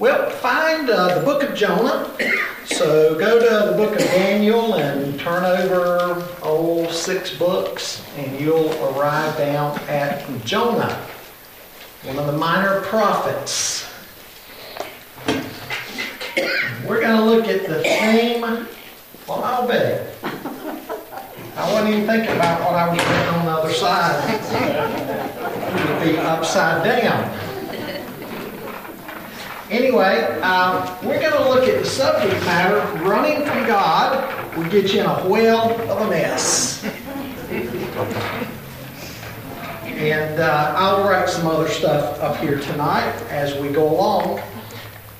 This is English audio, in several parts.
Well, find uh, the book of Jonah. So go to the book of Daniel and turn over all six books, and you'll arrive down at Jonah, one of the minor prophets. We're going to look at the theme. Well, I'll bet. I wasn't even thinking about what I was doing on the other side. It would be upside down. Anyway, uh, we're going to look at the subject matter running from God will get you in a whale of a mess. And uh, I'll write some other stuff up here tonight as we go along.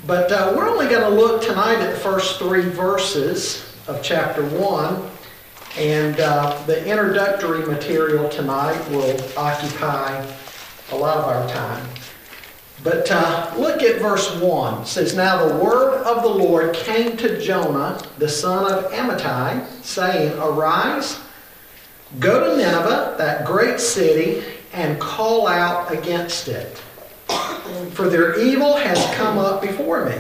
But uh, we're only going to look tonight at the first three verses of chapter 1. And uh, the introductory material tonight will occupy a lot of our time. But uh, look at verse 1. It says, Now the word of the Lord came to Jonah, the son of Amittai, saying, Arise, go to Nineveh, that great city, and call out against it. For their evil has come up before me.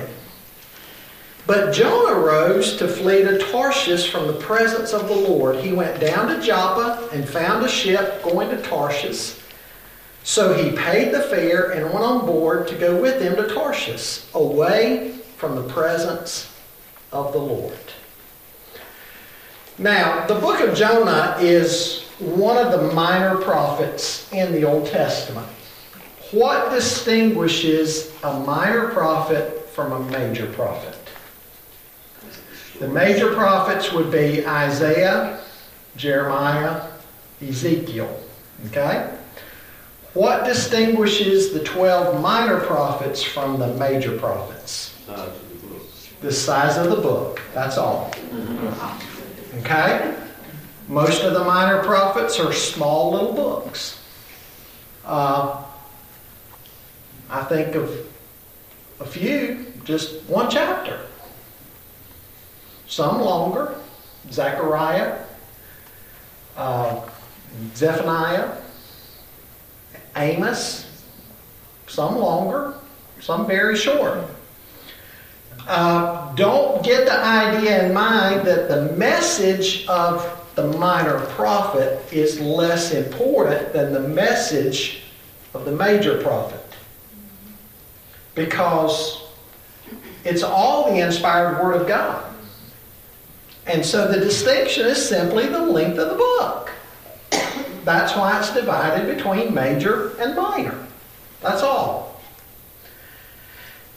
But Jonah rose to flee to Tarshish from the presence of the Lord. He went down to Joppa and found a ship going to Tarshish so he paid the fare and went on board to go with them to Tarshish, away from the presence of the Lord. Now, the book of Jonah is one of the minor prophets in the Old Testament. What distinguishes a minor prophet from a major prophet? The major prophets would be Isaiah, Jeremiah, Ezekiel. Okay? What distinguishes the 12 minor prophets from the major prophets? The size of the book. That's all. Okay? Most of the minor prophets are small little books. Uh, I think of a few, just one chapter. Some longer. Zechariah, uh, Zephaniah, Amos, some longer, some very short. Uh, don't get the idea in mind that the message of the minor prophet is less important than the message of the major prophet. Because it's all the inspired Word of God. And so the distinction is simply the length of the book. That's why it's divided between major and minor. That's all.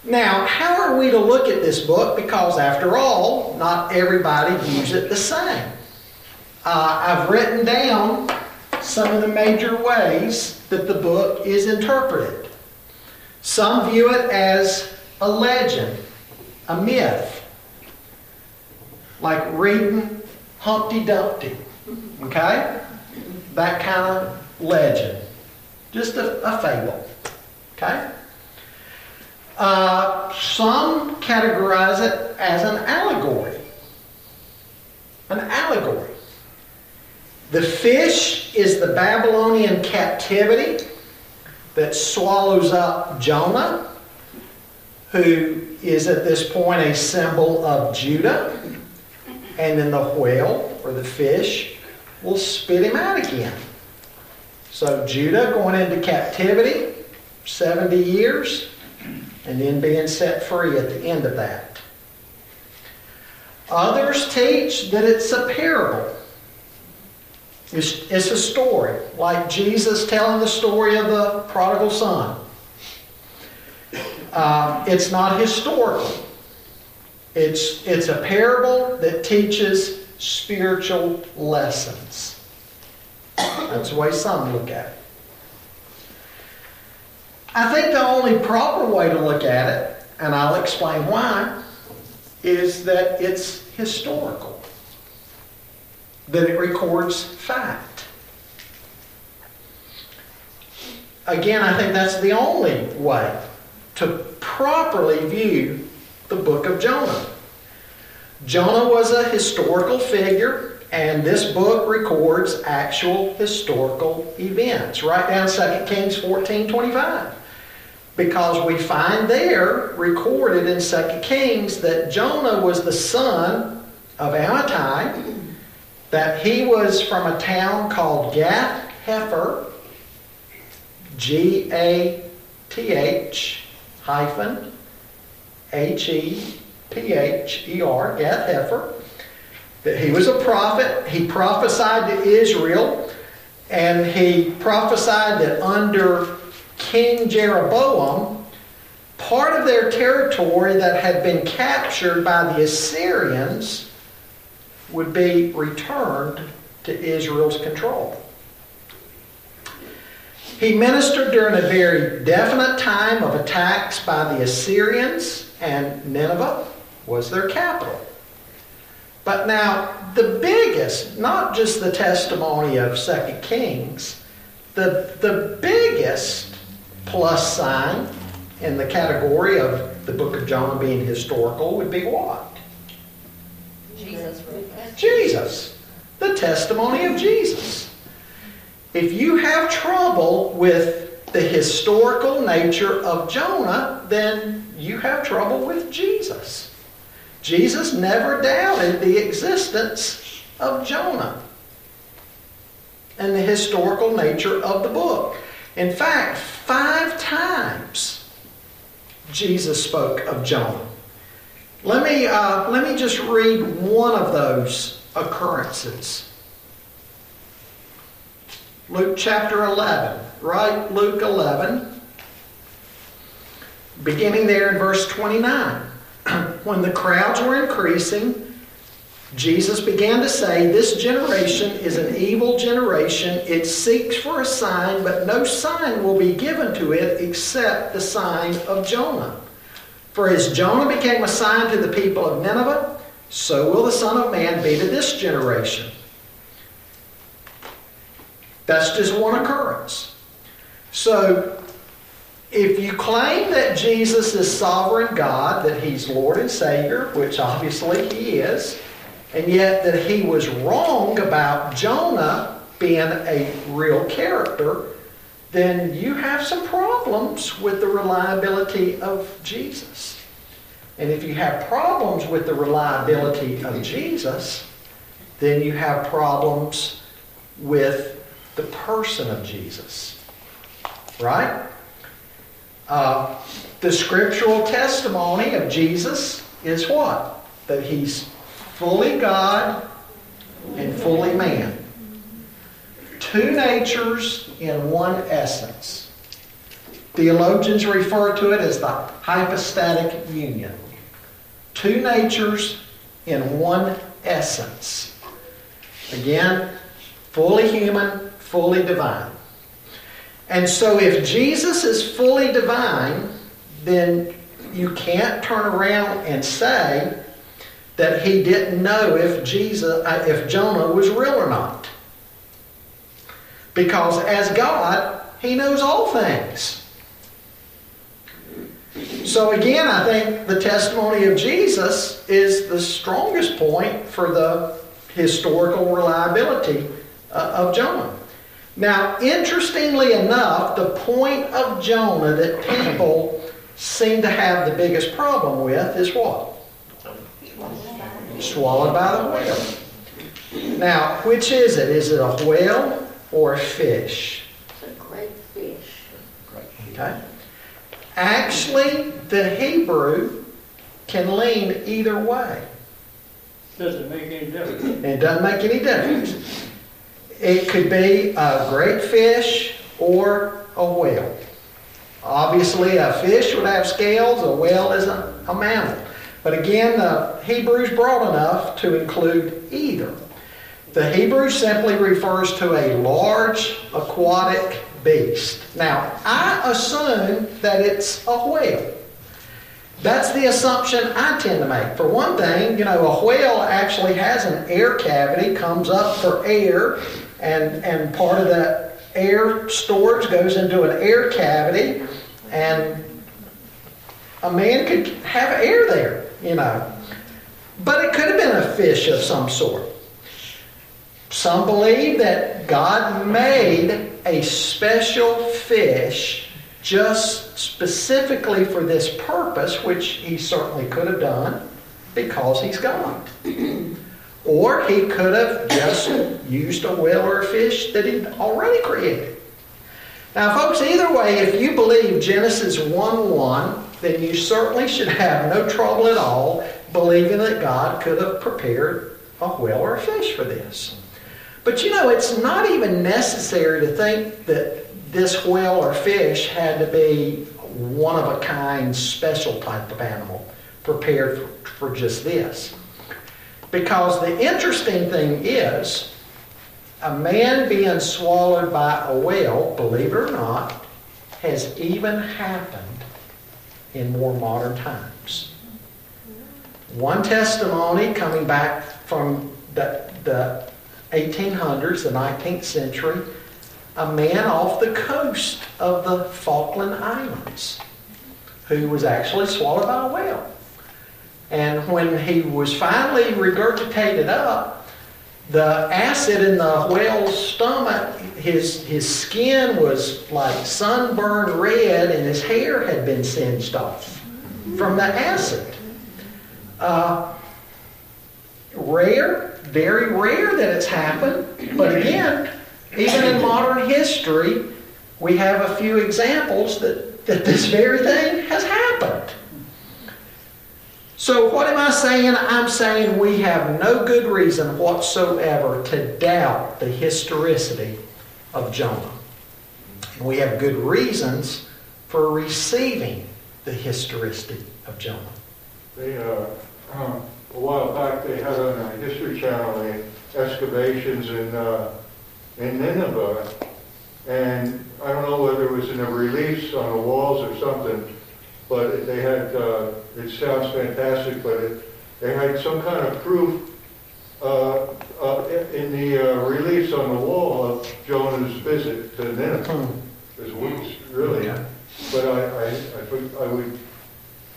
Now, how are we to look at this book? Because after all, not everybody views it the same. Uh, I've written down some of the major ways that the book is interpreted. Some view it as a legend, a myth, like reading Humpty Dumpty. Okay? That kind of legend. Just a, a fable. Okay? Uh, some categorize it as an allegory. An allegory. The fish is the Babylonian captivity that swallows up Jonah, who is at this point a symbol of Judah. And then the whale, or the fish, will spit him out again. So Judah going into captivity, 70 years, and then being set free at the end of that. Others teach that it's a parable. It's, it's a story, like Jesus telling the story of the prodigal son. Uh, it's not historical. It's, it's a parable that teaches spiritual lessons. That's the way some look at it. I think the only proper way to look at it, and I'll explain why, is that it's historical, that it records fact. Again, I think that's the only way to properly view the book of Jonah. Jonah was a historical figure, and this book records actual historical events. Write down 2 Kings 14 25. because we find there recorded in 2 Kings that Jonah was the son of Amittai, that he was from a town called Gath Hepher, G A T H hyphen H E P H E R, Gath Hepher, That he was a prophet. He prophesied to Israel, and he prophesied that under King Jeroboam, part of their territory that had been captured by the Assyrians would be returned to Israel's control. He ministered during a very definite time of attacks by the Assyrians, and Nineveh was their capital. But now, the biggest, not just the testimony of Second Kings, the, the biggest plus sign in the category of the book of Jonah being historical would be what? Jesus. Jesus. The testimony of Jesus. If you have trouble with the historical nature of Jonah, then you have trouble with Jesus. Jesus never doubted the existence of Jonah and the historical nature of the book. In fact, five times Jesus spoke of Jonah. Let me, uh, let me just read one of those occurrences. Luke chapter 11, right? Luke 11, beginning there in verse 29. when the crowds were increasing, Jesus began to say, This generation is an evil generation. It seeks for a sign, but no sign will be given to it except the sign of Jonah. For as Jonah became a sign to the people of Nineveh, so will the Son of Man be to this generation. That's just one occurrence. So, if you claim that Jesus is sovereign God, that he's Lord and Savior, which obviously he is, and yet that he was wrong about Jonah being a real character, then you have some problems with the reliability of Jesus. And if you have problems with the reliability of Jesus, then you have problems with the person of Jesus. Right? Uh, the scriptural testimony of Jesus is what? That he's fully God and fully man. Two natures in one essence. Theologians refer to it as the hypostatic union. Two natures in one essence. Again, fully human, fully divine. And so if Jesus is fully divine, then you can't turn around and say that he didn't know if Jesus uh, if Jonah was real or not. Because as God, he knows all things. So again, I think the testimony of Jesus is the strongest point for the historical reliability uh, of Jonah. Now, interestingly enough, the point of Jonah that people seem to have the biggest problem with is what? Swallowed by the whale. Now, which is it? Is it a whale or a fish? It's a great fish. Okay. Actually, the Hebrew can lean either way. Doesn't make any difference. It doesn't make any difference. It could be a great fish or a whale. Obviously, a fish would have scales, a whale is a, a mammal. But again, the Hebrew's broad enough to include either. The Hebrew simply refers to a large aquatic beast. Now, I assume that it's a whale. That's the assumption I tend to make. For one thing, you know, a whale actually has an air cavity, comes up for air, and, and part of that air storage goes into an air cavity, and a man could have air there, you know. But it could have been a fish of some sort. Some believe that God made a special fish just specifically for this purpose, which he certainly could have done because he's God. or he could have just used a whale or a fish that he'd already created. Now, folks, either way, if you believe Genesis 1 1, then you certainly should have no trouble at all believing that God could have prepared a whale or a fish for this. But you know, it's not even necessary to think that this whale or fish had to be one of a kind, special type of animal prepared for, for just this. Because the interesting thing is, a man being swallowed by a whale, believe it or not, has even happened in more modern times. One testimony coming back from the, the 1800s, the 19th century, a man off the coast of the Falkland Islands who was actually swallowed by a whale. And when he was finally regurgitated up, the acid in the whale's stomach, his, his skin was like sunburned red and his hair had been singed off from the acid. Uh, rare, very rare that it's happened, but again, even in modern history, we have a few examples that, that this very thing. So, what am I saying? I'm saying we have no good reason whatsoever to doubt the historicity of Jonah. And we have good reasons for receiving the historicity of Jonah. They, uh, um, a while back, they had on a History Channel the excavations in, uh, in Nineveh, and I don't know whether it was in a release on the walls or something, but they had, uh, it sounds fantastic, but it, they had some kind of proof uh, uh, in the uh, reliefs on the wall of Jonah's visit to Nineveh. Hmm. It was really, Okay. but I, I, I I would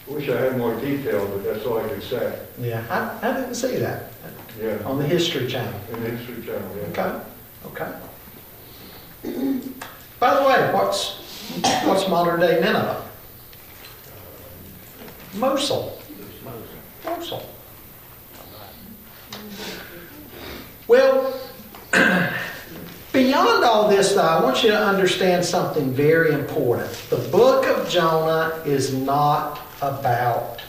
wish I had more detail, but that's all I can say. Yeah, I, I didn't see that Yeah, on the History Channel. in the History Channel, yeah. Okay, okay. By the way, what's what's modern day Nineveh? Mosul. Mosul. Well, beyond all this, though, I want you to understand something very important. The book of Jonah is not about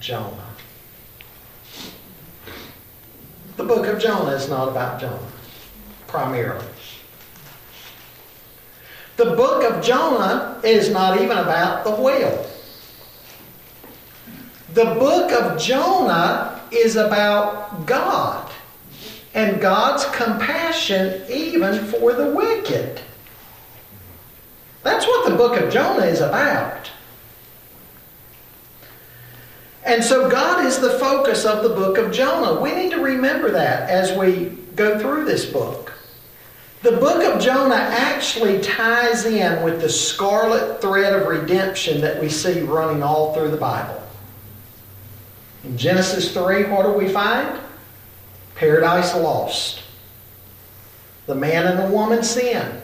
Jonah. The book of Jonah is not about Jonah, primarily. The book of Jonah is not even about the whale. The book of Jonah is about God and God's compassion even for the wicked. That's what the book of Jonah is about. And so God is the focus of the book of Jonah. We need to remember that as we go through this book. The book of Jonah actually ties in with the scarlet thread of redemption that we see running all through the Bible. In Genesis 3, what do we find? Paradise lost. The man and the woman sin.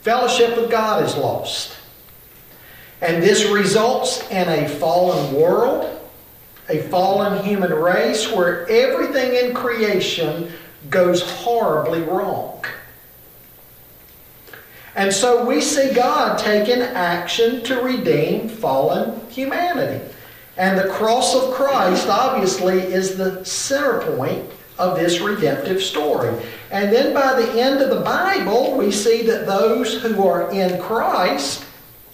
Fellowship with God is lost. And this results in a fallen world, a fallen human race where everything in creation goes horribly wrong. And so we see God taking action to redeem fallen humanity. And the cross of Christ, obviously, is the center point of this redemptive story. And then by the end of the Bible, we see that those who are in Christ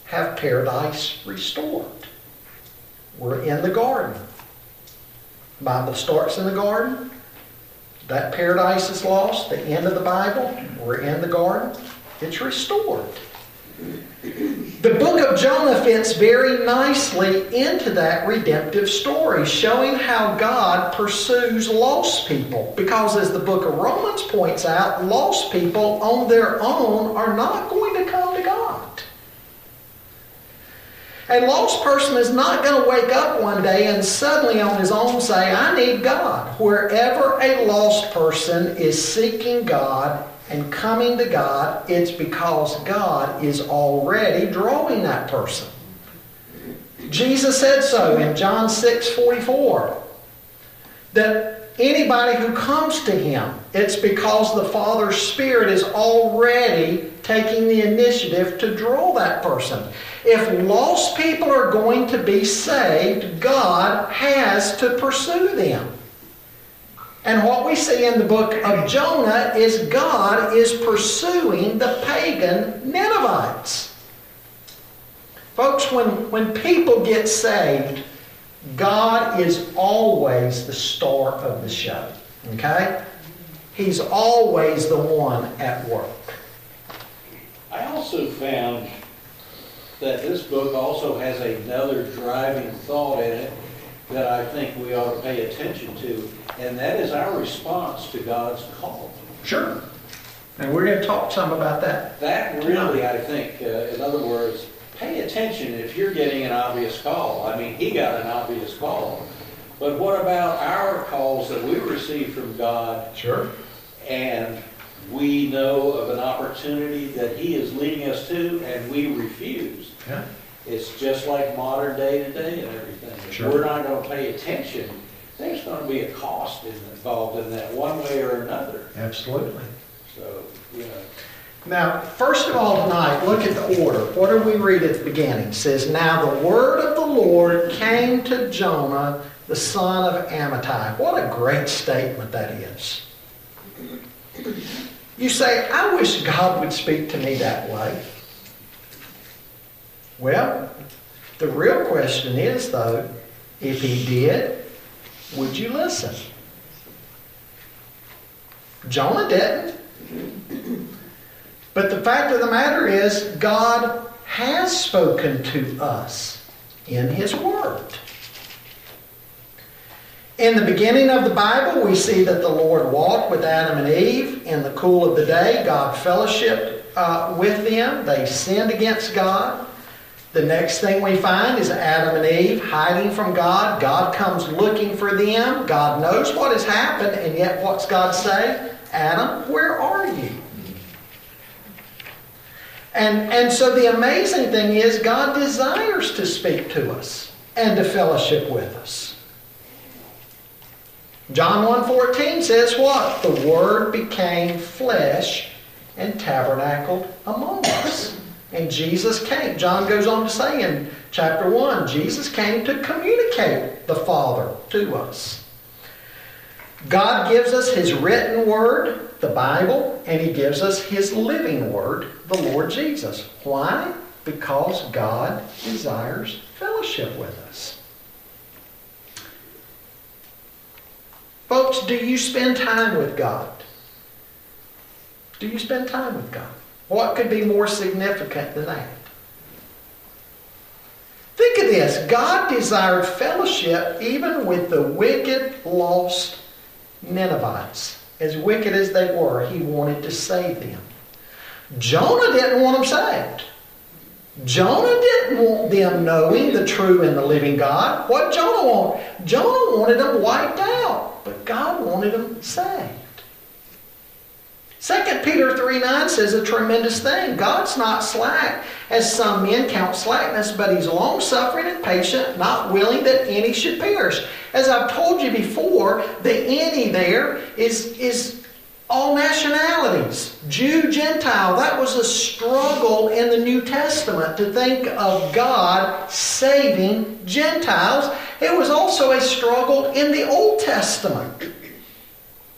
have paradise restored. We're in the garden. Bible starts in the garden. That paradise is lost. The end of the Bible, we're in the garden. It's restored. The book of Jonah fits very nicely into that redemptive story, showing how God pursues lost people. Because, as the book of Romans points out, lost people on their own are not going to come to God. A lost person is not going to wake up one day and suddenly on his own say, I need God. Wherever a lost person is seeking God, and coming to God, it's because God is already drawing that person. Jesus said so in John 6 44 that anybody who comes to him, it's because the Father's Spirit is already taking the initiative to draw that person. If lost people are going to be saved, God has to pursue them. And what we see in the book of Jonah is God is pursuing the pagan Ninevites. Folks, when, when people get saved, God is always the star of the show. Okay? He's always the one at work. I also found that this book also has another driving thought in it that I think we ought to pay attention to, and that is our response to God's call. Sure. And we're going to talk some about that. That really, I think, uh, in other words, pay attention if you're getting an obvious call. I mean, he got an obvious call. But what about our calls that we receive from God Sure. and we know of an opportunity that he is leading us to and we refuse? Yeah. It's just like modern day today and everything. Sure. we're not going to pay attention, there's going to be a cost involved in that one way or another. Absolutely. So, you know, Now, first of all, tonight, look at the order. What did we read at the beginning? It says, Now the word of the Lord came to Jonah, the son of Amittai. What a great statement that is. You say, I wish God would speak to me that way. Well, the real question is, though, if he did, would you listen? Jonah didn't. But the fact of the matter is, God has spoken to us in His Word. In the beginning of the Bible, we see that the Lord walked with Adam and Eve in the cool of the day. God fellowshiped uh, with them. They sinned against God. The next thing we find is Adam and Eve hiding from God. God comes looking for them. God knows what has happened, and yet what's God say? Adam, where are you? And, and so the amazing thing is God desires to speak to us and to fellowship with us. John 1.14 says what? The Word became flesh and tabernacled among us. And Jesus came. John goes on to say in chapter 1, Jesus came to communicate the Father to us. God gives us His written Word, the Bible, and He gives us His living Word, the Lord Jesus. Why? Because God desires fellowship with us. Folks, do you spend time with God? Do you spend time with God? What could be more significant than that? Think of this God desired fellowship even with the wicked, lost Ninevites. As wicked as they were, he wanted to save them. Jonah didn't want them saved. Jonah didn't want them knowing the true and the living God. What Jonah wanted? Jonah wanted them wiped out, but God wanted them saved. 2 Peter 3 9 says a tremendous thing. God's not slack, as some men count slackness, but He's long suffering and patient, not willing that any should perish. As I've told you before, the any there is, is all nationalities Jew, Gentile. That was a struggle in the New Testament to think of God saving Gentiles. It was also a struggle in the Old Testament.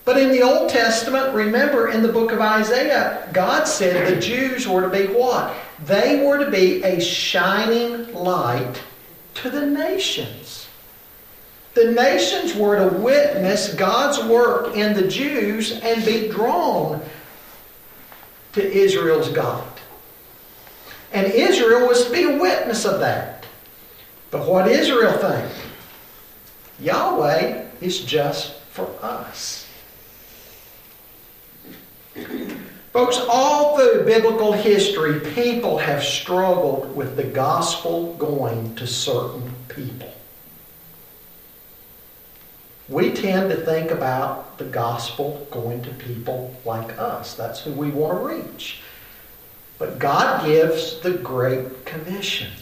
But in the Old Testament, remember in the book of Isaiah, God said the Jews were to be what? They were to be a shining light to the nations. The nations were to witness God's work in the Jews and be drawn to Israel's God. And Israel was to be a witness of that. But what Israel think? Yahweh is just for us. Folks, all through biblical history, people have struggled with the gospel going to certain people. we tend to think about the gospel going to people like us. That's who we want to reach. But God gives the Great Commission.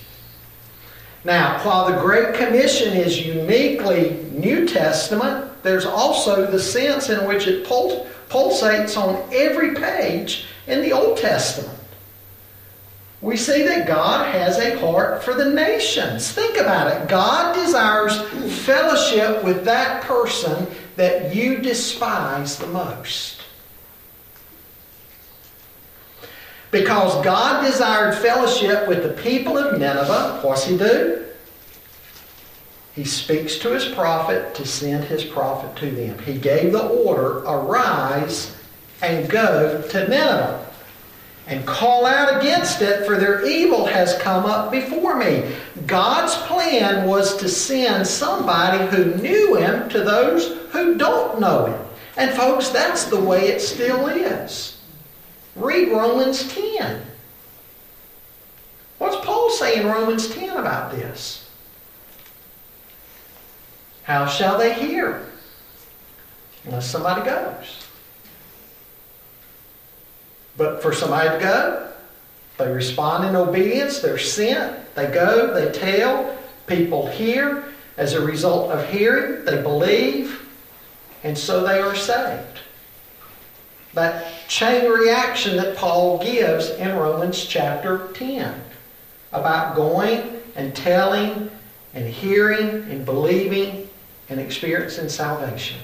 Now, while the Great Commission is uniquely New Testament, there's also the sense in which it pulsates on every page in the Old Testament. We see that God has a heart for the nations. Think about it. God desires fellowship with that person that you despise the most. Because God desired fellowship with the people of Nineveh, what's he do? He speaks to his prophet to send his prophet to them. He gave the order, arise and go to Nineveh and call out against it, for their evil has come up before me. God's plan was to send somebody who knew him to those who don't know him. And folks, that's the way it still is. Read Romans 10. What's Paul saying in Romans 10 about this? How shall they hear? Unless somebody goes. But for somebody to go, they respond in obedience, they're sent, they go, they tell, people hear. As a result of hearing, they believe, and so they are saved. That chain reaction that Paul gives in Romans chapter 10 about going and telling and hearing and believing and experiencing salvation.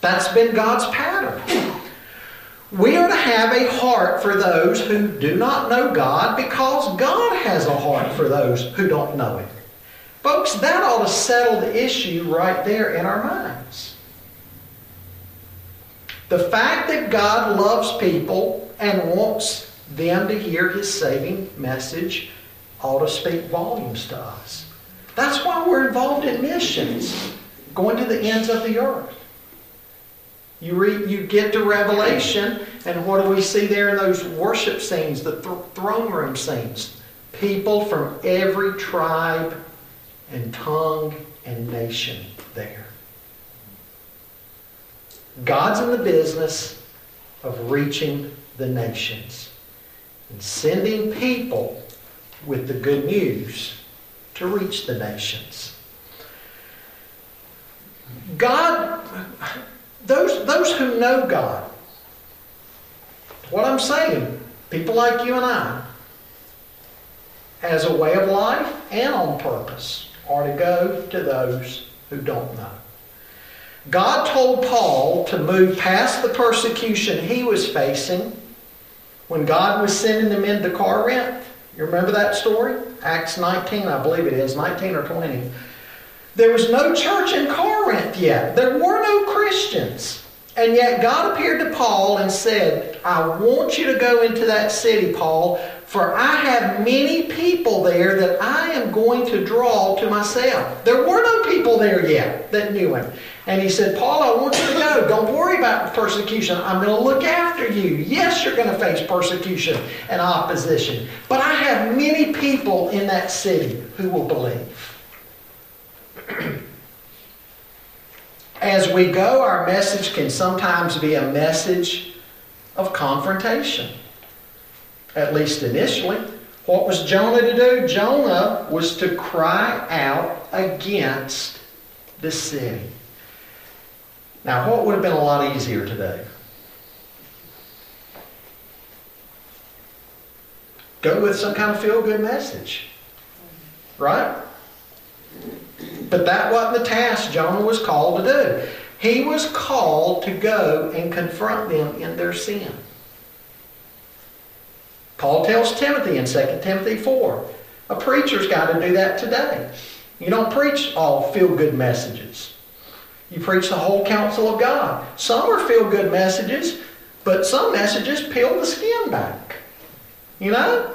That's been God's pattern. We are to have a heart for those who do not know God because God has a heart for those who don't know Him. Folks, that ought to settle the issue right there in our minds. The fact that God loves people and wants them to hear His saving message ought to speak volumes to us. That's why we're involved in missions, going to the ends of the earth. You read, you get to Revelation, and what do we see there in those worship scenes, the th- throne room scenes? People from every tribe and tongue and nation there. God's in the business of reaching the nations and sending people with the good news to reach the nations. God those, those who know God, what I'm saying, people like you and I, as a way of life and on purpose, are to go to those who don't know. God told Paul to move past the persecution he was facing when God was sending them into Corinth. You remember that story? Acts 19, I believe it is, 19 or 20. There was no church in Corinth yet. There were no Christians. And yet God appeared to Paul and said, I want you to go into that city, Paul, for I have many people there that I am going to draw to myself. There were no people there yet that knew him. And he said, Paul, I want you to go. Don't worry about persecution. I'm going to look after you. Yes, you're going to face persecution and opposition. But I have many people in that city who will believe. As we go, our message can sometimes be a message of confrontation, at least initially. What was Jonah to do? Jonah was to cry out against the city. Now, what would have been a lot easier today? Go with some kind of feel good message. Right? But that wasn't the task Jonah was called to do. He was called to go and confront them in their sin. Paul tells Timothy in 2 Timothy 4, a preacher's got to do that today. You don't preach all feel good messages. You preach the whole counsel of God. Some are feel good messages, but some messages peel the skin back. You know?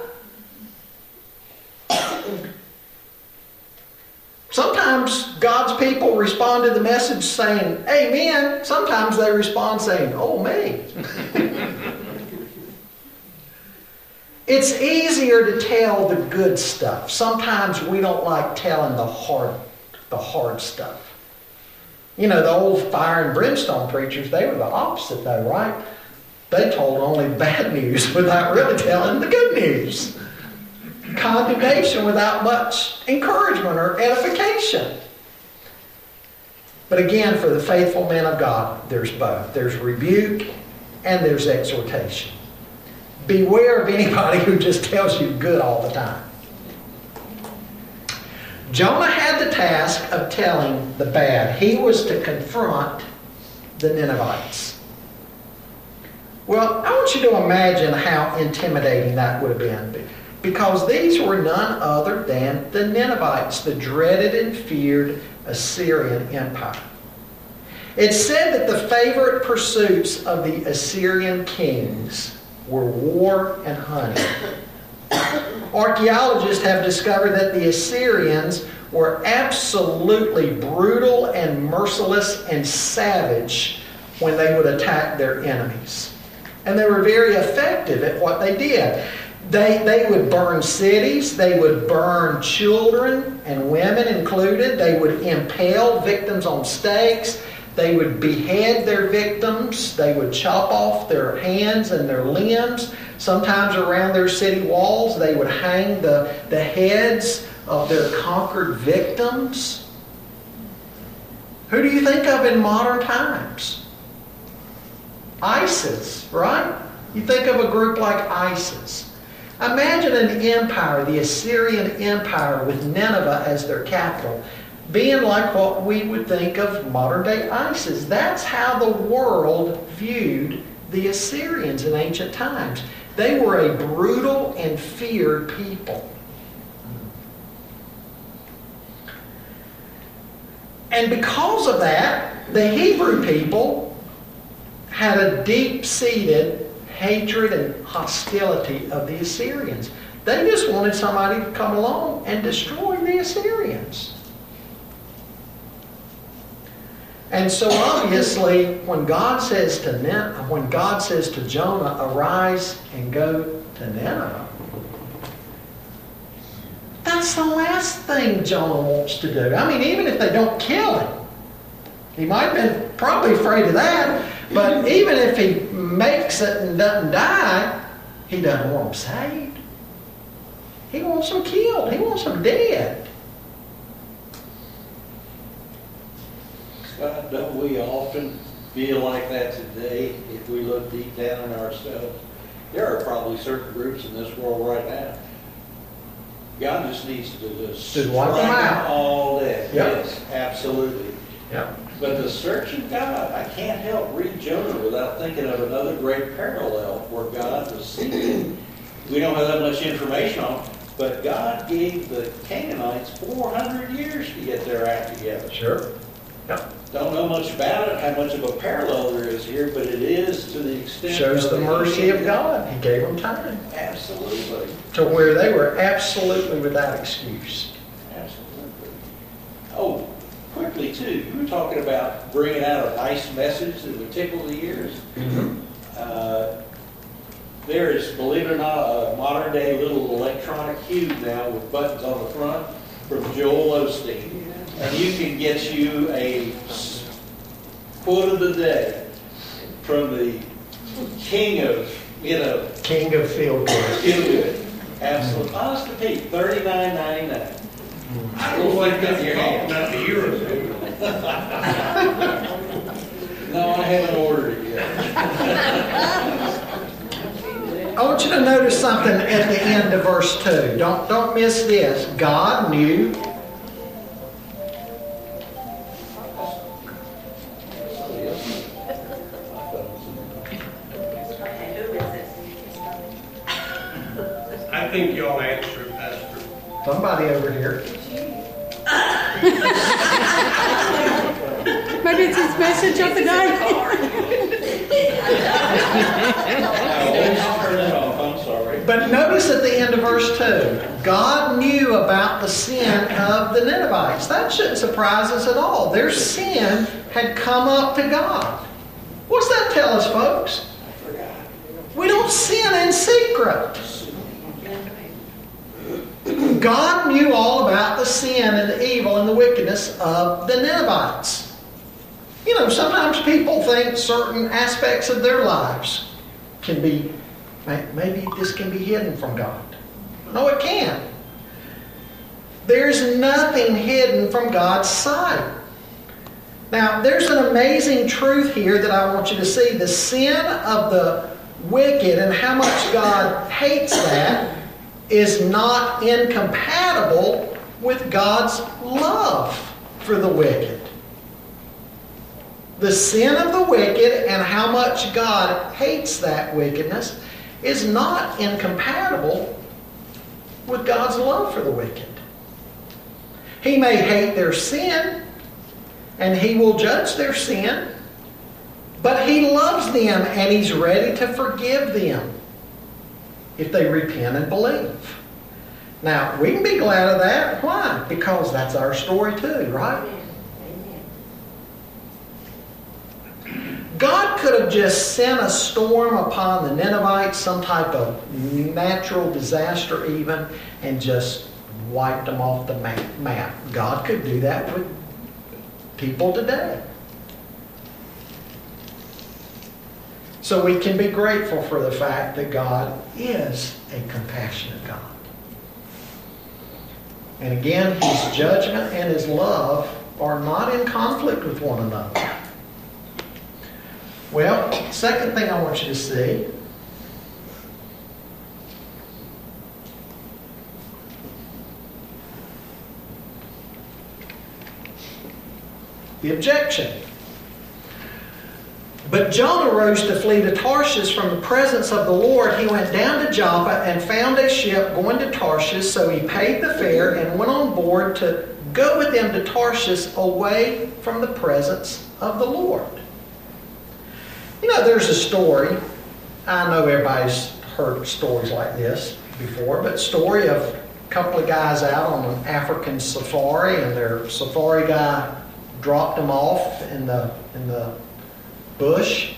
Sometimes God's people respond to the message saying, Amen. Sometimes they respond saying, Oh, me. it's easier to tell the good stuff. Sometimes we don't like telling the hard, the hard stuff. You know, the old fire and brimstone preachers, they were the opposite though, right? They told only bad news without really telling the good news. Condemnation without much encouragement or edification. But again, for the faithful men of God, there's both. There's rebuke and there's exhortation. Beware of anybody who just tells you good all the time. Jonah had the task of telling the bad. He was to confront the Ninevites. Well, I want you to imagine how intimidating that would have been. Because these were none other than the Ninevites, the dreaded and feared Assyrian Empire. It's said that the favorite pursuits of the Assyrian kings were war and hunting. Archaeologists have discovered that the Assyrians were absolutely brutal and merciless and savage when they would attack their enemies. And they were very effective at what they did. They, they would burn cities, they would burn children and women included, they would impale victims on stakes, they would behead their victims, they would chop off their hands and their limbs. Sometimes around their city walls, they would hang the, the heads of their conquered victims. Who do you think of in modern times? ISIS, right? You think of a group like ISIS. Imagine an empire, the Assyrian Empire, with Nineveh as their capital, being like what we would think of modern day ISIS. That's how the world viewed the Assyrians in ancient times. They were a brutal and feared people. And because of that, the Hebrew people had a deep seated hatred and hostility of the Assyrians. They just wanted somebody to come along and destroy the Assyrians. And so obviously, when God says to when God says to Jonah, "Arise and go to Nineveh," that's the last thing Jonah wants to do. I mean, even if they don't kill him, he might have been probably afraid of that. But even if he makes it and doesn't die, he doesn't want them saved. He wants them killed. He wants them dead. God, don't we often feel like that today if we look deep down in ourselves? There are probably certain groups in this world right now. God just needs to just Just wipe them out. all dead. Yep. Yes, absolutely. Yep. But the search of God, I can't help read Jonah without thinking of another great parallel where God was seeking. We don't have that much information on, but God gave the Canaanites 400 years to get their act together. Sure. Yep. Don't know much about it, how much of a parallel there is here, but it is to the extent. Shows the mercy of God. He gave them time Absolutely, to where they were absolutely without excuse. absolutely. Oh, quickly too, you were talking about bringing out a nice message that would tickle the ears. Uh, There is, believe it or not, a modern day little electronic cube now with buttons on the front from Joel Osteen. And you can get you a quote of the day from the king of, you know, King of feel good. feel good. Absolutely. Honest to Pete, thirty-nine ninety-nine. I don't like that your hand, not a year ago. No, I haven't ordered it yet. I want you to notice something at the end of verse 2. Don't, don't miss this. God knew somebody over here. Maybe it's his message of the day. I always turn it off, I'm sorry. But notice at the end of verse 2, God knew about the sin of the Ninevites. That shouldn't surprise us at all. Their sin had come up to God. What's that tell us, folks? We don't sin in secret. God knew all about the sin and the evil and the wickedness of the Ninevites. You know, sometimes people think certain aspects of their lives can be, maybe this can be hidden from God. No, it can't. There's nothing hidden from God's sight. Now, there's an amazing truth here that I want you to see. The sin of the wicked and how much God hates that is not incompatible with God's love for the wicked. The sin of the wicked and how much God hates that wickedness is not incompatible with God's love for the wicked. He may hate their sin, and He will judge their sin, but He loves them and He's ready to forgive them if they repent and believe. Now, we can be glad of that. Why? Because that's our story too, right? God could have just sent a storm upon the Ninevites, some type of natural disaster even, and just wiped them off the map. God could do that with people today. So we can be grateful for the fact that God is a compassionate God. And again, His judgment and His love are not in conflict with one another. Well, second thing I want you to see the objection. But Jonah rose to flee to Tarshish from the presence of the Lord. He went down to Joppa and found a ship going to Tarshish, so he paid the fare and went on board to go with them to Tarshish away from the presence of the Lord. You know, there's a story. I know everybody's heard stories like this before, but story of a couple of guys out on an African safari, and their safari guy dropped them off in the in the bush,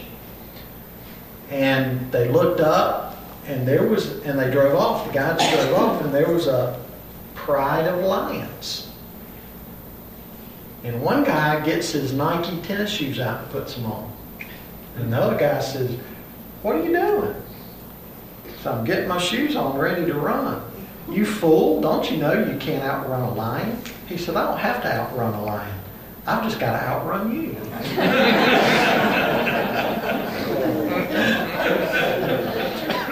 and they looked up, and there was, and they drove off. The guys drove off, and there was a pride of lions. And one guy gets his Nike tennis shoes out and puts them on. And the other guy says, What are you doing? So I'm getting my shoes on, ready to run. You fool, don't you know you can't outrun a lion? He said, I don't have to outrun a lion. I've just got to outrun you.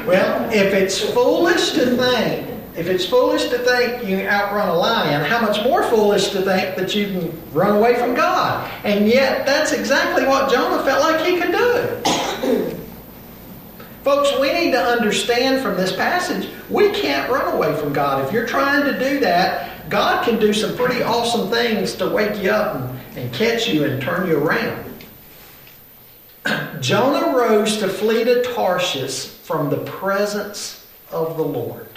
well, if it's foolish to think, if it's foolish to think you outrun a lion, how much more foolish to think that you can run away from God? And yet, that's exactly what Jonah felt like he could do. Folks, we need to understand from this passage, we can't run away from God. If you're trying to do that, God can do some pretty awesome things to wake you up and, and catch you and turn you around. Jonah rose to flee to Tarshish from the presence of the Lord.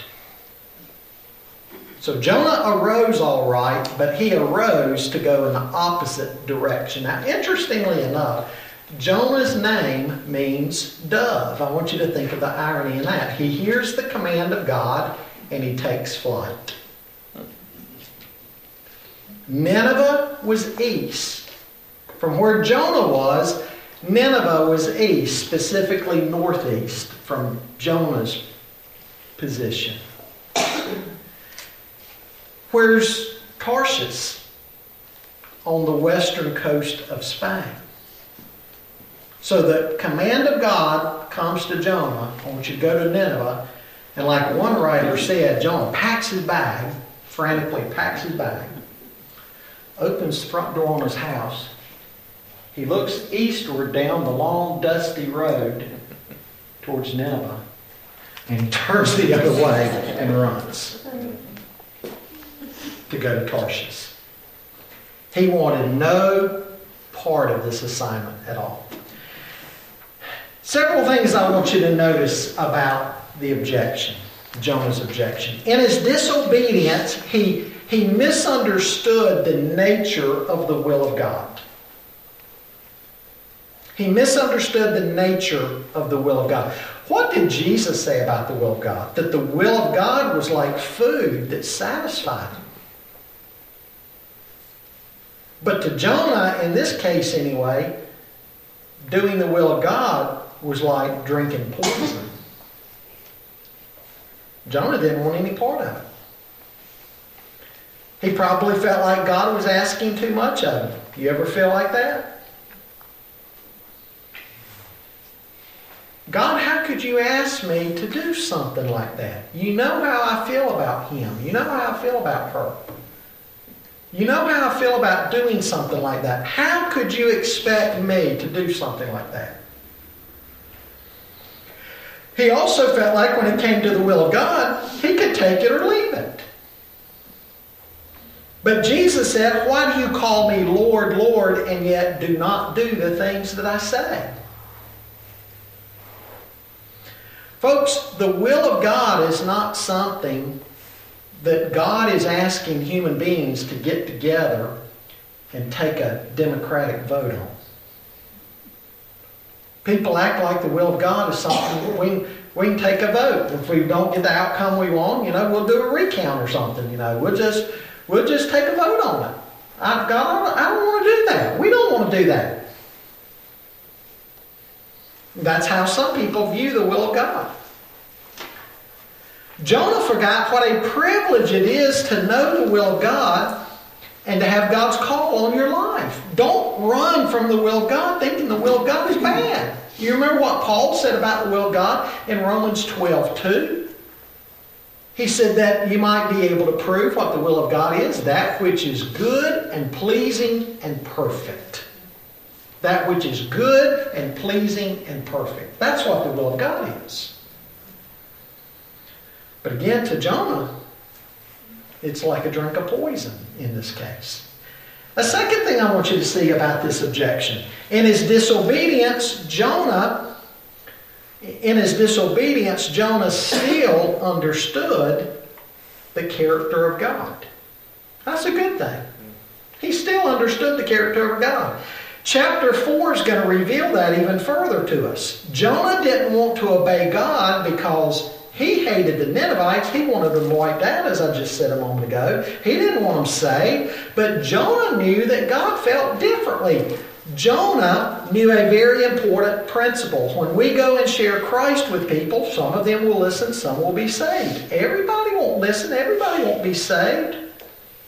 So Jonah arose all right, but he arose to go in the opposite direction. Now, interestingly enough, Jonah's name means dove. I want you to think of the irony in that. He hears the command of God and he takes flight. Nineveh was east. From where Jonah was, Nineveh was east, specifically northeast from Jonah's position. Where's Tarshish? On the western coast of Spain. So the command of God comes to Jonah. I want you to go to Nineveh. And like one writer said, Jonah packs his bag, frantically packs his bag, opens the front door on his house. He looks eastward down the long, dusty road towards Nineveh and turns the other way and runs to go to Tarshish. He wanted no part of this assignment at all. Several things I want you to notice about the objection, Jonah's objection. In his disobedience, he, he misunderstood the nature of the will of God. He misunderstood the nature of the will of God. What did Jesus say about the will of God? That the will of God was like food that satisfied him. But to Jonah, in this case anyway, doing the will of God was like drinking poison. Jonah didn't want any part of it. He probably felt like God was asking too much of him. You ever feel like that? God, how could you ask me to do something like that? You know how I feel about him. You know how I feel about her. You know how I feel about doing something like that. How could you expect me to do something like that? He also felt like when it came to the will of God, he could take it or leave it. But Jesus said, Why do you call me Lord, Lord, and yet do not do the things that I say? Folks, the will of God is not something that God is asking human beings to get together and take a democratic vote on. People act like the will of God is something we, we can take a vote. If we don't get the outcome we want, you know, we'll do a recount or something. You know, we'll just we'll just take a vote on it. I, God, I don't want to do that. We don't want to do that. That's how some people view the will of God. Jonah forgot what a privilege it is to know the will of God and to have God's call on your life. Don't run from the will of God thinking the will of God is bad. You remember what Paul said about the will of God in Romans 12 2? He said that you might be able to prove what the will of God is, that which is good and pleasing and perfect. That which is good and pleasing and perfect. That's what the will of God is. But again, to Jonah, it's like a drink of poison in this case. A second thing I want you to see about this objection. In his disobedience, Jonah, in his disobedience, Jonah still understood the character of God. That's a good thing. He still understood the character of God. Chapter 4 is going to reveal that even further to us. Jonah didn't want to obey God because he hated the Ninevites. He wanted them wiped out, as I just said a moment ago. He didn't want them saved. But Jonah knew that God felt differently. Jonah knew a very important principle. When we go and share Christ with people, some of them will listen, some will be saved. Everybody won't listen, everybody won't be saved,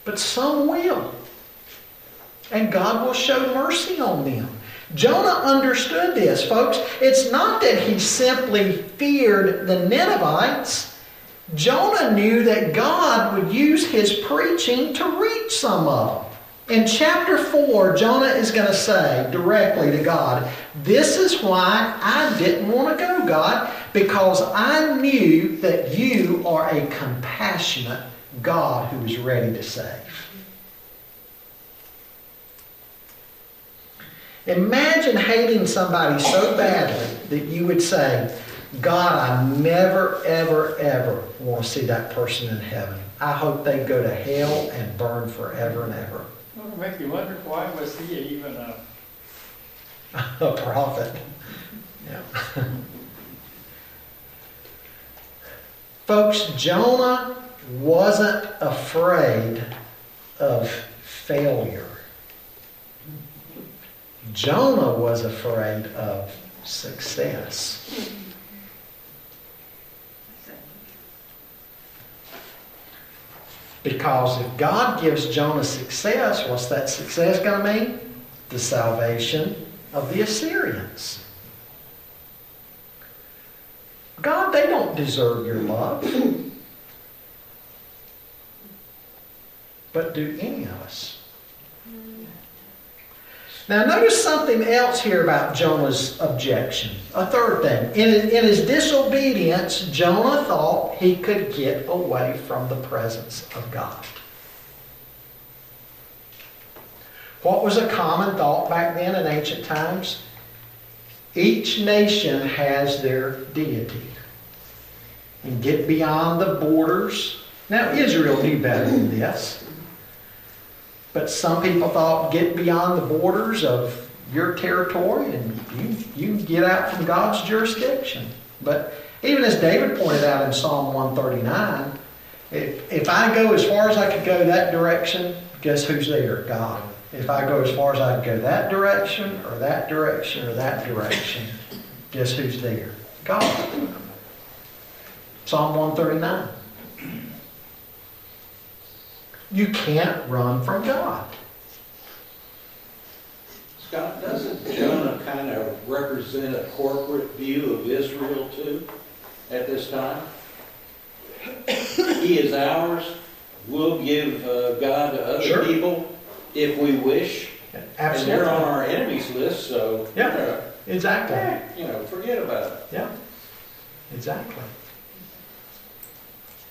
but some will. And God will show mercy on them. Jonah understood this, folks. It's not that he simply feared the Ninevites. Jonah knew that God would use his preaching to reach some of them. In chapter 4, Jonah is going to say directly to God, This is why I didn't want to go, God, because I knew that you are a compassionate God who is ready to save. Imagine hating somebody so badly that you would say, God, I never, ever, ever want to see that person in heaven. I hope they go to hell and burn forever and ever. Well, it makes you wonder why was he even a, a prophet. Yeah. Folks, Jonah wasn't afraid of failure. Jonah was afraid of success. Because if God gives Jonah success, what's that success going to mean? The salvation of the Assyrians. God, they don't deserve your love. But do any of us? Now, notice something else here about Jonah's objection. A third thing. In, in his disobedience, Jonah thought he could get away from the presence of God. What was a common thought back then in ancient times? Each nation has their deity. And get beyond the borders. Now, Israel knew better than this. But some people thought get beyond the borders of your territory and you, you get out from God's jurisdiction. But even as David pointed out in Psalm 139, if, if I go as far as I could go that direction, guess who's there? God. If I go as far as I could go that direction, or that direction, or that direction, guess who's there? God. Psalm 139. You can't run from God. Scott, doesn't Jonah kind of represent a corporate view of Israel too at this time? He is ours. We'll give uh, God to other Sure. people if we wish. And Absolutely. they're on our enemies list, so Yeah. Exactly. uh, you know, forget about it. Yeah. Exactly.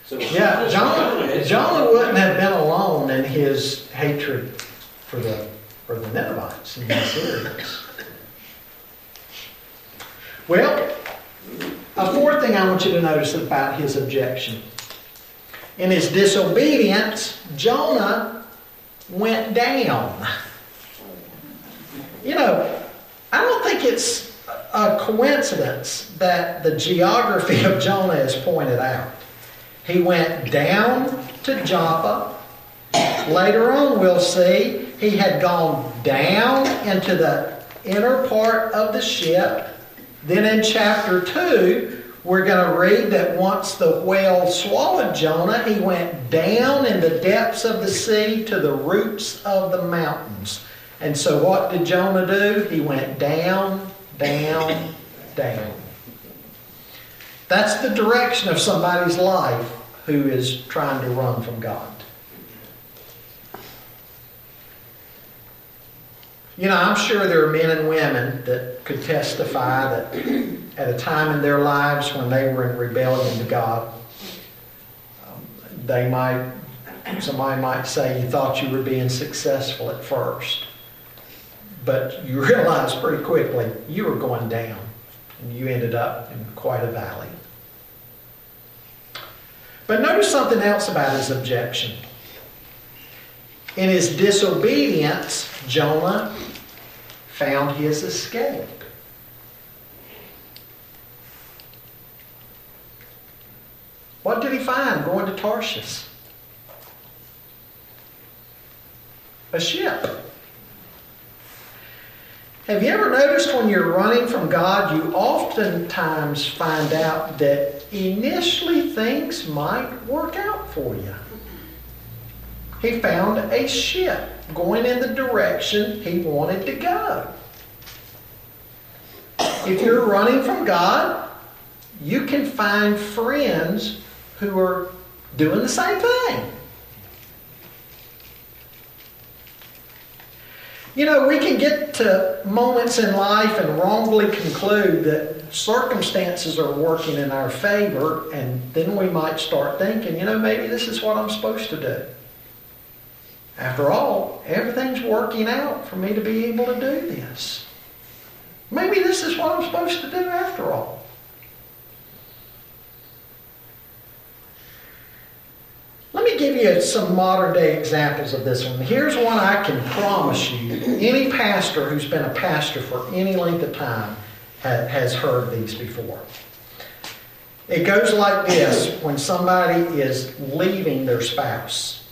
So Yeah, Jonah, is- Jonah wouldn't have been alone in his hatred for the for the Ninevites and the Assyrians. Well, a fourth thing I want you to notice about his objection. In his disobedience, Jonah went down. You know, I don't think it's a coincidence that the geography of Jonah is pointed out. He went down to Joppa. Later on, we'll see he had gone down into the inner part of the ship. Then in chapter 2, we're going to read that once the whale swallowed Jonah, he went down in the depths of the sea to the roots of the mountains. And so, what did Jonah do? He went down, down, down. That's the direction of somebody's life who is trying to run from God. You know, I'm sure there are men and women that could testify that at a time in their lives when they were in rebellion to God, um, they might, somebody might say, you thought you were being successful at first, but you realized pretty quickly you were going down and you ended up in quite a valley. But notice something else about his objection. In his disobedience, Jonah found his escape. What did he find going to Tarshish? A ship. Have you ever noticed when you're running from God, you oftentimes find out that initially things might work out for you? He found a ship going in the direction he wanted to go. If you're running from God, you can find friends who are doing the same thing. You know, we can get to moments in life and wrongly conclude that circumstances are working in our favor, and then we might start thinking, you know, maybe this is what I'm supposed to do. After all, everything's working out for me to be able to do this. Maybe this is what I'm supposed to do after all. Let me give you some modern day examples of this one. Here's one I can promise you any pastor who's been a pastor for any length of time has heard these before. It goes like this when somebody is leaving their spouse.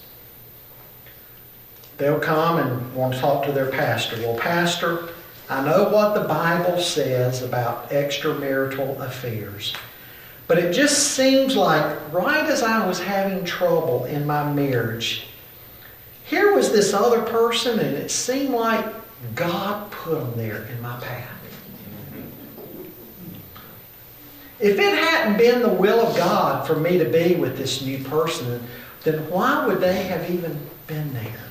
They'll come and want to talk to their pastor. Well, Pastor, I know what the Bible says about extramarital affairs, but it just seems like right as I was having trouble in my marriage, here was this other person, and it seemed like God put them there in my path. If it hadn't been the will of God for me to be with this new person, then why would they have even been there?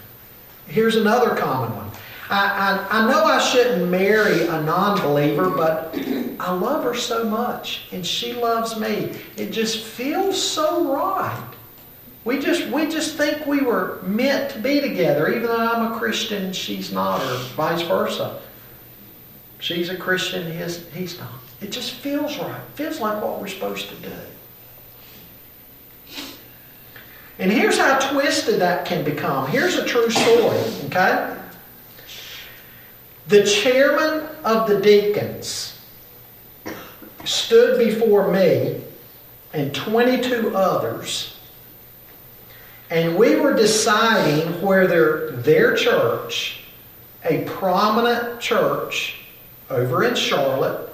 Here's another common one. I, I, I know I shouldn't marry a non believer, but I love her so much and she loves me. It just feels so right. We just, we just think we were meant to be together, even though I'm a Christian she's not, or vice versa. She's a Christian, he is, he's not. It just feels right. Feels like what we're supposed to do. And here's how twisted that can become. Here's a true story, okay? The chairman of the deacons stood before me and 22 others, and we were deciding whether their church, a prominent church over in Charlotte,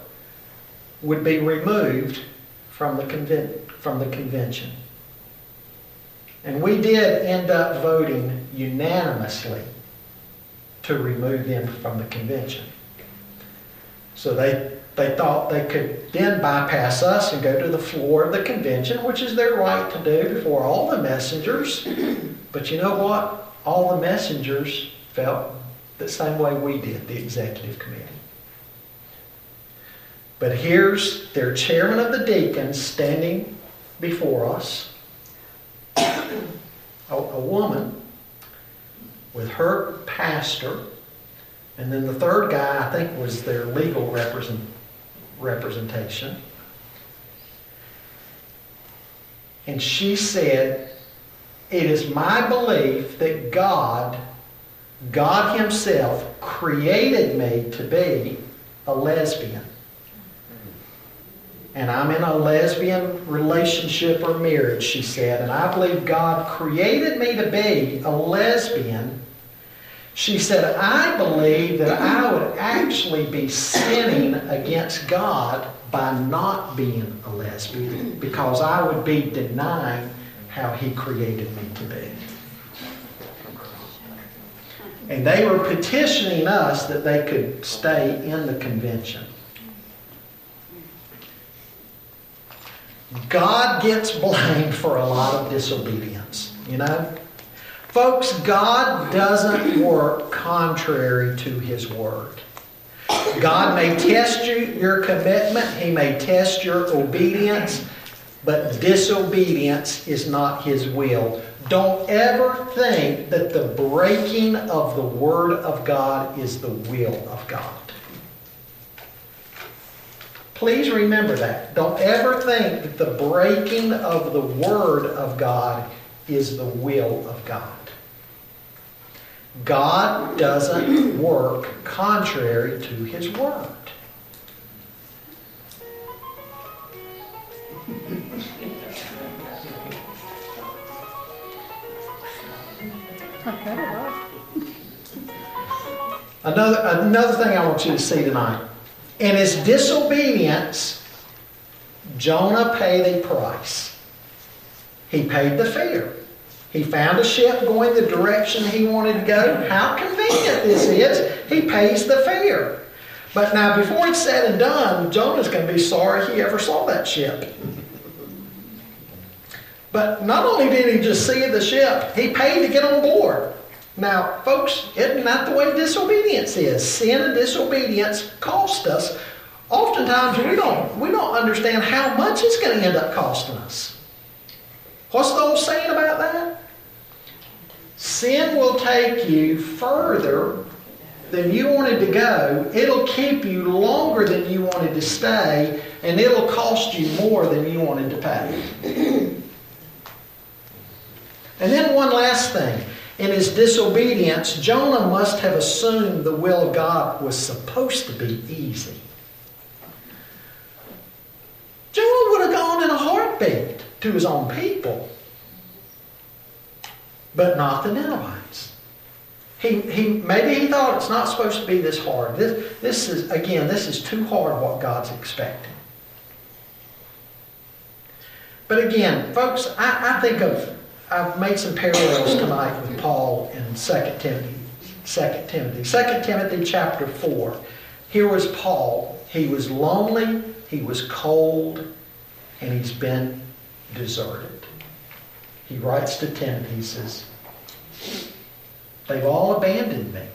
would be removed from the, conven- from the convention. And we did end up voting unanimously to remove them from the convention. So they, they thought they could then bypass us and go to the floor of the convention, which is their right to do before all the messengers. But you know what? All the messengers felt the same way we did, the executive committee. But here's their chairman of the deacons standing before us, a, a woman with her pastor, and then the third guy, I think, was their legal represent, representation. And she said, It is my belief that God, God Himself, created me to be a lesbian. And I'm in a lesbian relationship or marriage, she said. And I believe God created me to be a lesbian. She said, I believe that I would actually be sinning against God by not being a lesbian because I would be denying how He created me to be. And they were petitioning us that they could stay in the convention. God gets blamed for a lot of disobedience, you know? Folks, God doesn't work contrary to His Word. God may test you, your commitment, He may test your obedience, but disobedience is not His will. Don't ever think that the breaking of the Word of God is the will of God. Please remember that. Don't ever think that the breaking of the Word of God is the will of God. God doesn't work contrary to His Word. Another, another thing I want you to see tonight. In his disobedience, Jonah paid a price. He paid the fare. He found a ship going the direction he wanted to go. How convenient this is. He pays the fare. But now, before it's said and done, Jonah's going to be sorry he ever saw that ship. But not only did he just see the ship, he paid to get on board. Now, folks, isn't that the way disobedience is? Sin and disobedience cost us. Oftentimes, we don't, we don't understand how much it's going to end up costing us. What's the old saying about that? Sin will take you further than you wanted to go. It'll keep you longer than you wanted to stay, and it'll cost you more than you wanted to pay. and then one last thing. In his disobedience, Jonah must have assumed the will of God was supposed to be easy. Jonah would have gone in a heartbeat to his own people, but not the Ninevites. He, he, maybe he thought it's not supposed to be this hard. This, this is, again, this is too hard what God's expecting. But again, folks, I, I think of I've made some parallels tonight with Paul in 2 Timothy. 2 Timothy. 2 Timothy chapter 4. Here was Paul. He was lonely, he was cold, and he's been deserted. He writes to Timothy, he says, They've all abandoned me.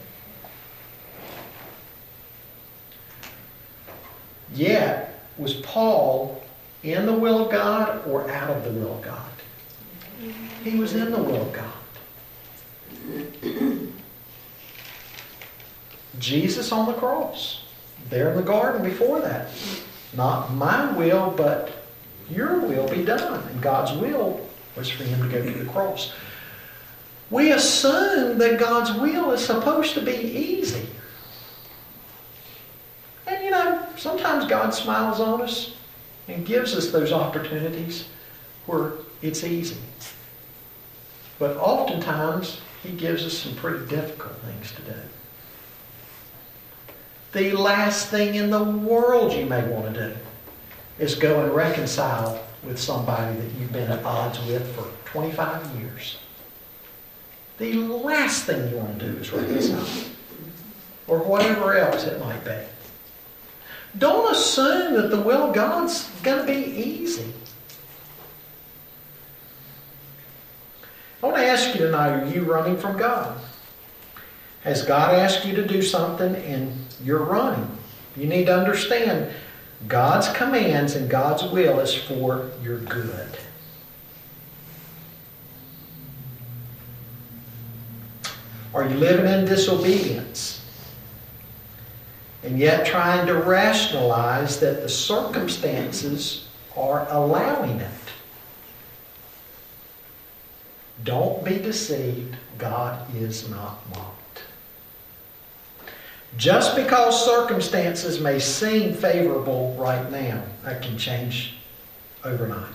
Yet, was Paul in the will of God or out of the will of God? He was in the will of God. Jesus on the cross, there in the garden before that. Not my will, but your will be done. And God's will was for him to go to the cross. We assume that God's will is supposed to be easy. And you know, sometimes God smiles on us and gives us those opportunities where it's easy. But oftentimes, He gives us some pretty difficult things to do. The last thing in the world you may want to do is go and reconcile with somebody that you've been at odds with for 25 years. The last thing you want to do is reconcile. Or whatever else it might be. Don't assume that the will of God's going to be easy. I want to ask you tonight are you running from God? Has God asked you to do something and you're running? You need to understand God's commands and God's will is for your good. Are you living in disobedience? And yet trying to rationalize that the circumstances are allowing it. Don't be deceived. God is not mocked. Just because circumstances may seem favorable right now, that can change overnight.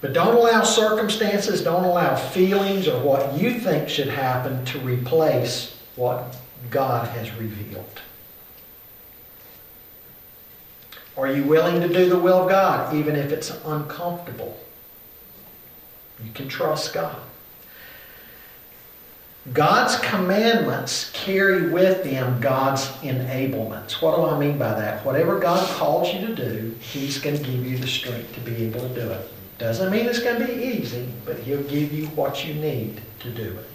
But don't allow circumstances, don't allow feelings or what you think should happen to replace what God has revealed. Are you willing to do the will of God, even if it's uncomfortable? You can trust God. God's commandments carry with them God's enablements. What do I mean by that? Whatever God calls you to do, He's going to give you the strength to be able to do it. Doesn't mean it's going to be easy, but He'll give you what you need to do it.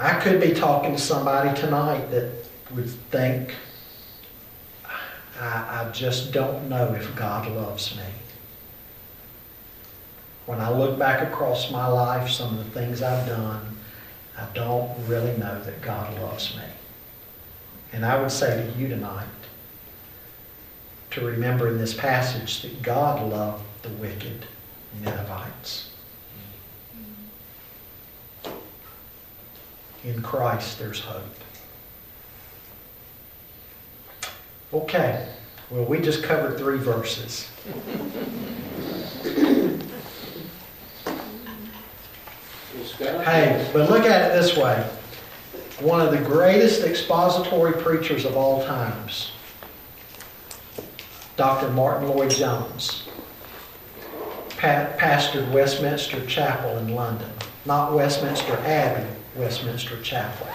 I could be talking to somebody tonight that would think, I, I just don't know if God loves me. When I look back across my life, some of the things I've done, I don't really know that God loves me. And I would say to you tonight to remember in this passage that God loved the wicked Ninevites. In Christ, there's hope. Okay, well, we just covered three verses. Hey, but look at it this way. One of the greatest expository preachers of all times, Dr. Martyn Lloyd-Jones, pa- pastored Westminster Chapel in London. Not Westminster Abbey, Westminster Chapel.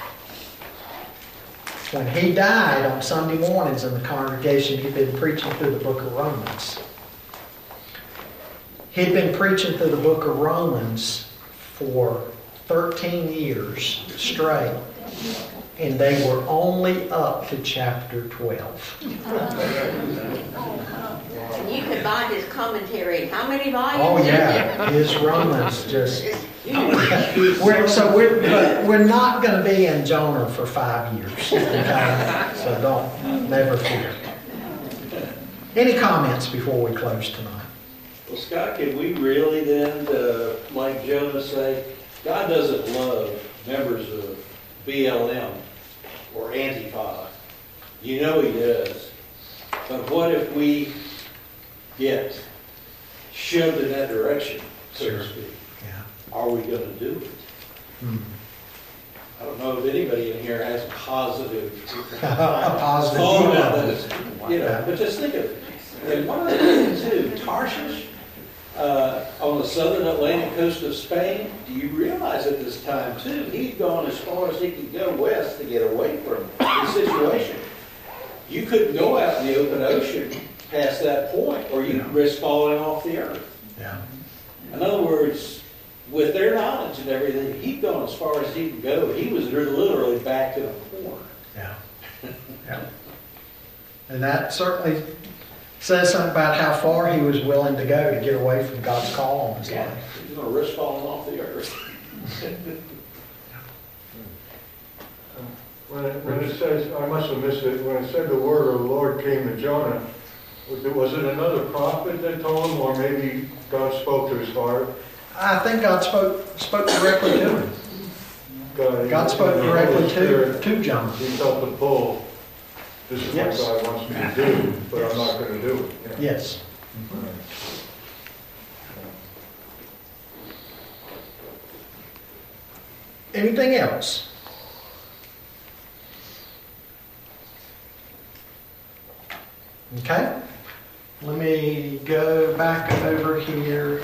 When he died on Sunday mornings in the congregation, he'd been preaching through the book of Romans. He'd been preaching through the book of Romans for 13 years straight, and they were only up to chapter 12. And you could buy his commentary. How many volumes? Oh, yeah, his Romans just. We're, so we're, but we're not going to be in Jonah for five years. okay? So don't, never fear. Any comments before we close tonight? Well, Scott, can we really then, uh, like Jonah say, God doesn't love members of BLM or Antifa. You know he does. But what if we get shoved in that direction, so to speak? Yeah. Are we going to do it? Hmm. I don't know if anybody in here has positive A positive thought view about of this. You know, but just think of it. And one other thing too, Tarshish, uh, on the southern Atlantic coast of Spain, do you realize at this time too, he'd gone as far as he could go west to get away from the situation. You couldn't go out in the open ocean past that point, or you'd Yeah. risk falling off the earth. Yeah. In other words, with their knowledge and everything, he'd gone as far as he could go. He was literally back to the corner. Yeah. Yeah. And that certainly says something about how far he was willing to go to get away from God's call on his Yeah, life. he's gonna risk falling off the earth. Um, when it, when it says, I must have missed it, when it said the word of the Lord came to Jonah, was it, was it another prophet that told him, or maybe God spoke to his heart? I think God spoke spoke directly to him. God. God spoke directly to, to John. He felt the pull. This is what God wants me to do, but I'm not gonna do it. Yeah. Yes. Right. Anything else? Okay. Let me go back over here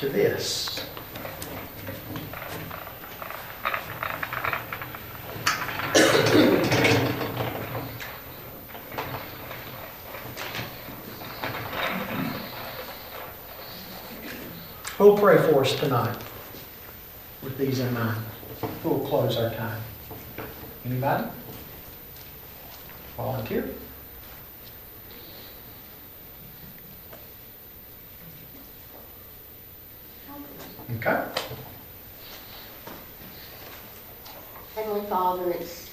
to this. Who'll pray for us tonight with these in mind? Who'll close our time? Anybody? Volunteer? Okay. Heavenly Father, it's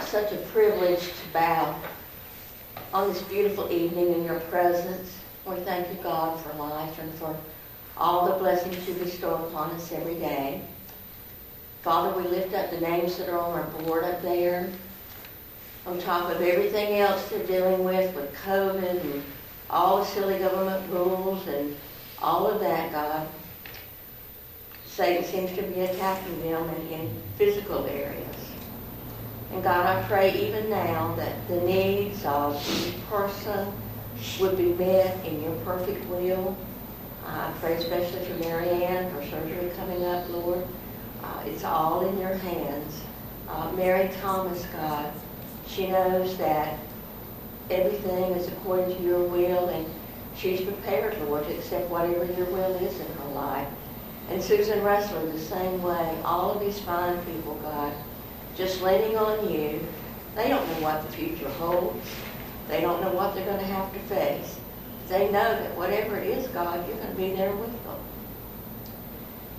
such a privilege to bow on this beautiful evening in your presence. We thank you, God, for life and for all the blessings you bestow upon us every day. Father, we lift up the names that are on our board up there. On top of everything else they're dealing with, with COVID and all the silly government rules and all of that, God. Satan seems to be attacking them in, in physical areas. And God, I pray even now that the needs of each person would be met in your perfect will. I pray especially for Mary Ann, her surgery coming up, Lord. Uh, it's all in your hands. Uh, Mary Thomas, God, she knows that everything is according to your will, and she's prepared, Lord, to accept whatever your will is in her life. And Susan Russell, the same way. All of these fine people, God, just leaning on you. They don't know what the future holds. They don't know what they're going to have to face. They know that whatever it is, God, you're going to be there with them.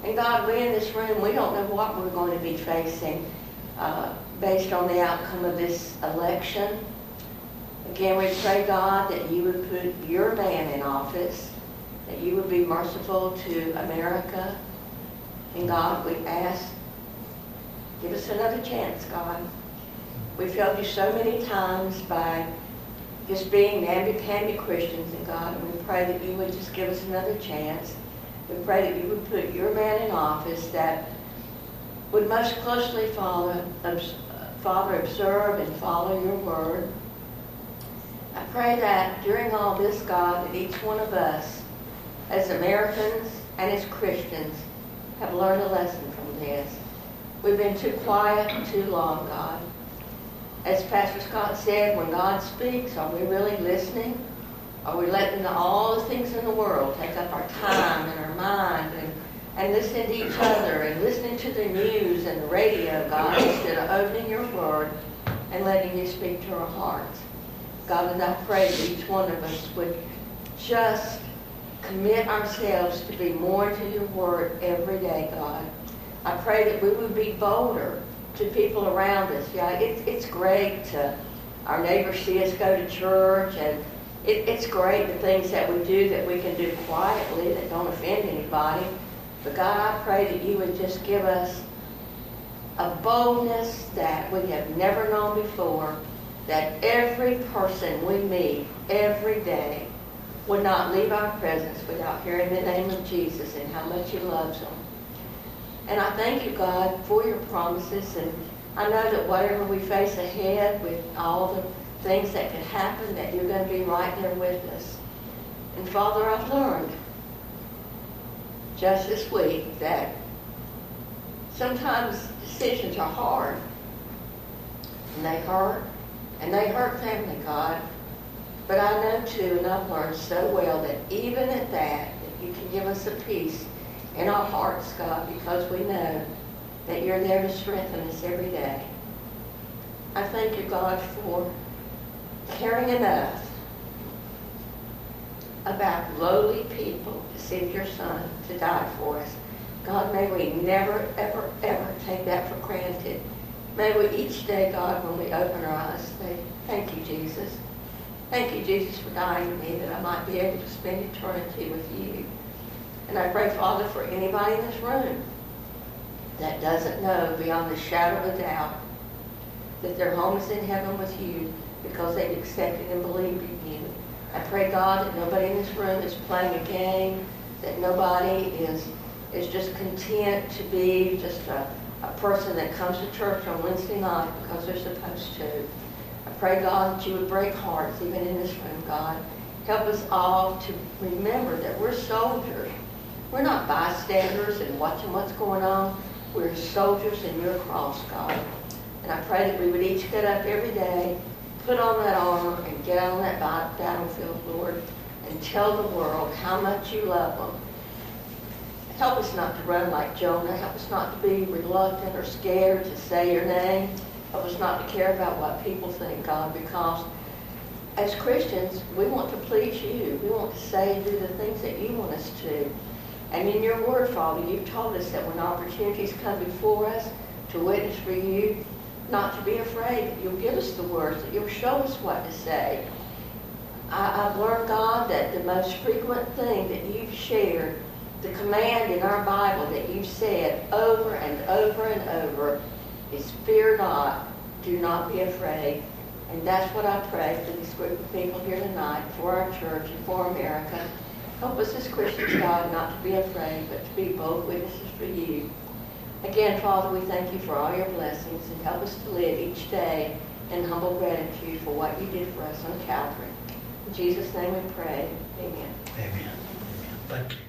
And God, we in this room, we don't know what we're going to be facing uh, based on the outcome of this election. Again, we pray, God, that you would put your man in office, that you would be merciful to America. And God, we ask, give us another chance, God. We've helped you so many times by just being namby-pamby Christians, and God, and we pray that you would just give us another chance. We pray that you would put your man in office that would most closely follow, Father, observe and follow your word. I pray that during all this, God, that each one of us, as Americans and as Christians, have learned a lesson from this. We've been too quiet too long, God. As Pastor Scott said, when God speaks, are we really listening? Are we letting all the things in the world take up our time and our mind and, and listening to each other and listening to the news and the radio, God, instead of opening your word and letting you speak to our hearts? God, and I pray that each one of us would just commit ourselves to be more to your word every day, God. I pray that we would be bolder to people around us. Yeah, it's, it's great to, our neighbors see us go to church, and it, it's great the things that we do that we can do quietly that don't offend anybody. But God, I pray that you would just give us a boldness that we have never known before, that every person we meet every day would not leave our presence without hearing the name of Jesus and how much he loves them. And I thank you, God, for your promises. And I know that whatever we face ahead with all the things that could happen, that you're going to be right there with us. And Father, I've learned just this week that sometimes decisions are hard. And they hurt. And they hurt family, God. But I know too, and I've learned so well that even at that, you can give us a peace in our hearts, God, because we know that you're there to strengthen us every day. I thank you, God, for caring enough about lowly people to send your son to die for us. God, may we never, ever, ever take that for granted. May we each day, God, when we open our eyes, say, thank you, Jesus. Thank you, Jesus, for dying me that I might be able to spend eternity with you. And I pray, Father, for anybody in this room that doesn't know beyond the shadow of a doubt that their home is in heaven with you because they've accepted and believed in you. I pray, God, that nobody in this room is playing a game, that nobody is, is just content to be just a, a person that comes to church on Wednesday night because they're supposed to. I pray, God, that you would break hearts even in this room, God. Help us all to remember that we're soldiers. We're not bystanders and watching what's going on. We're soldiers in your cross, God. And I pray that we would each get up every day, put on that armor, and get on that battlefield, Lord, and tell the world how much you love them. Help us not to run like Jonah. Help us not to be reluctant or scared to say your name. Help us not to care about what people think, God, because as Christians, we want to please you. We want to say and do the things that you want us to. And in your word, Father, you've told us that when opportunities come before us to witness for you, not to be afraid, that you'll give us the words, that you'll show us what to say. I, I've learned, God, that the most frequent thing that you've shared, the command in our Bible that you've said over and over and over is fear not, do not be afraid. And that's what I pray for this group of people here tonight, for our church and for America. Help us as Christians, God, not to be afraid, but to be bold witnesses for you. Again, Father, we thank you for all your blessings and help us to live each day in humble gratitude for what you did for us on Calvary. In Jesus' name we pray. Amen. Amen. Amen. Thank you.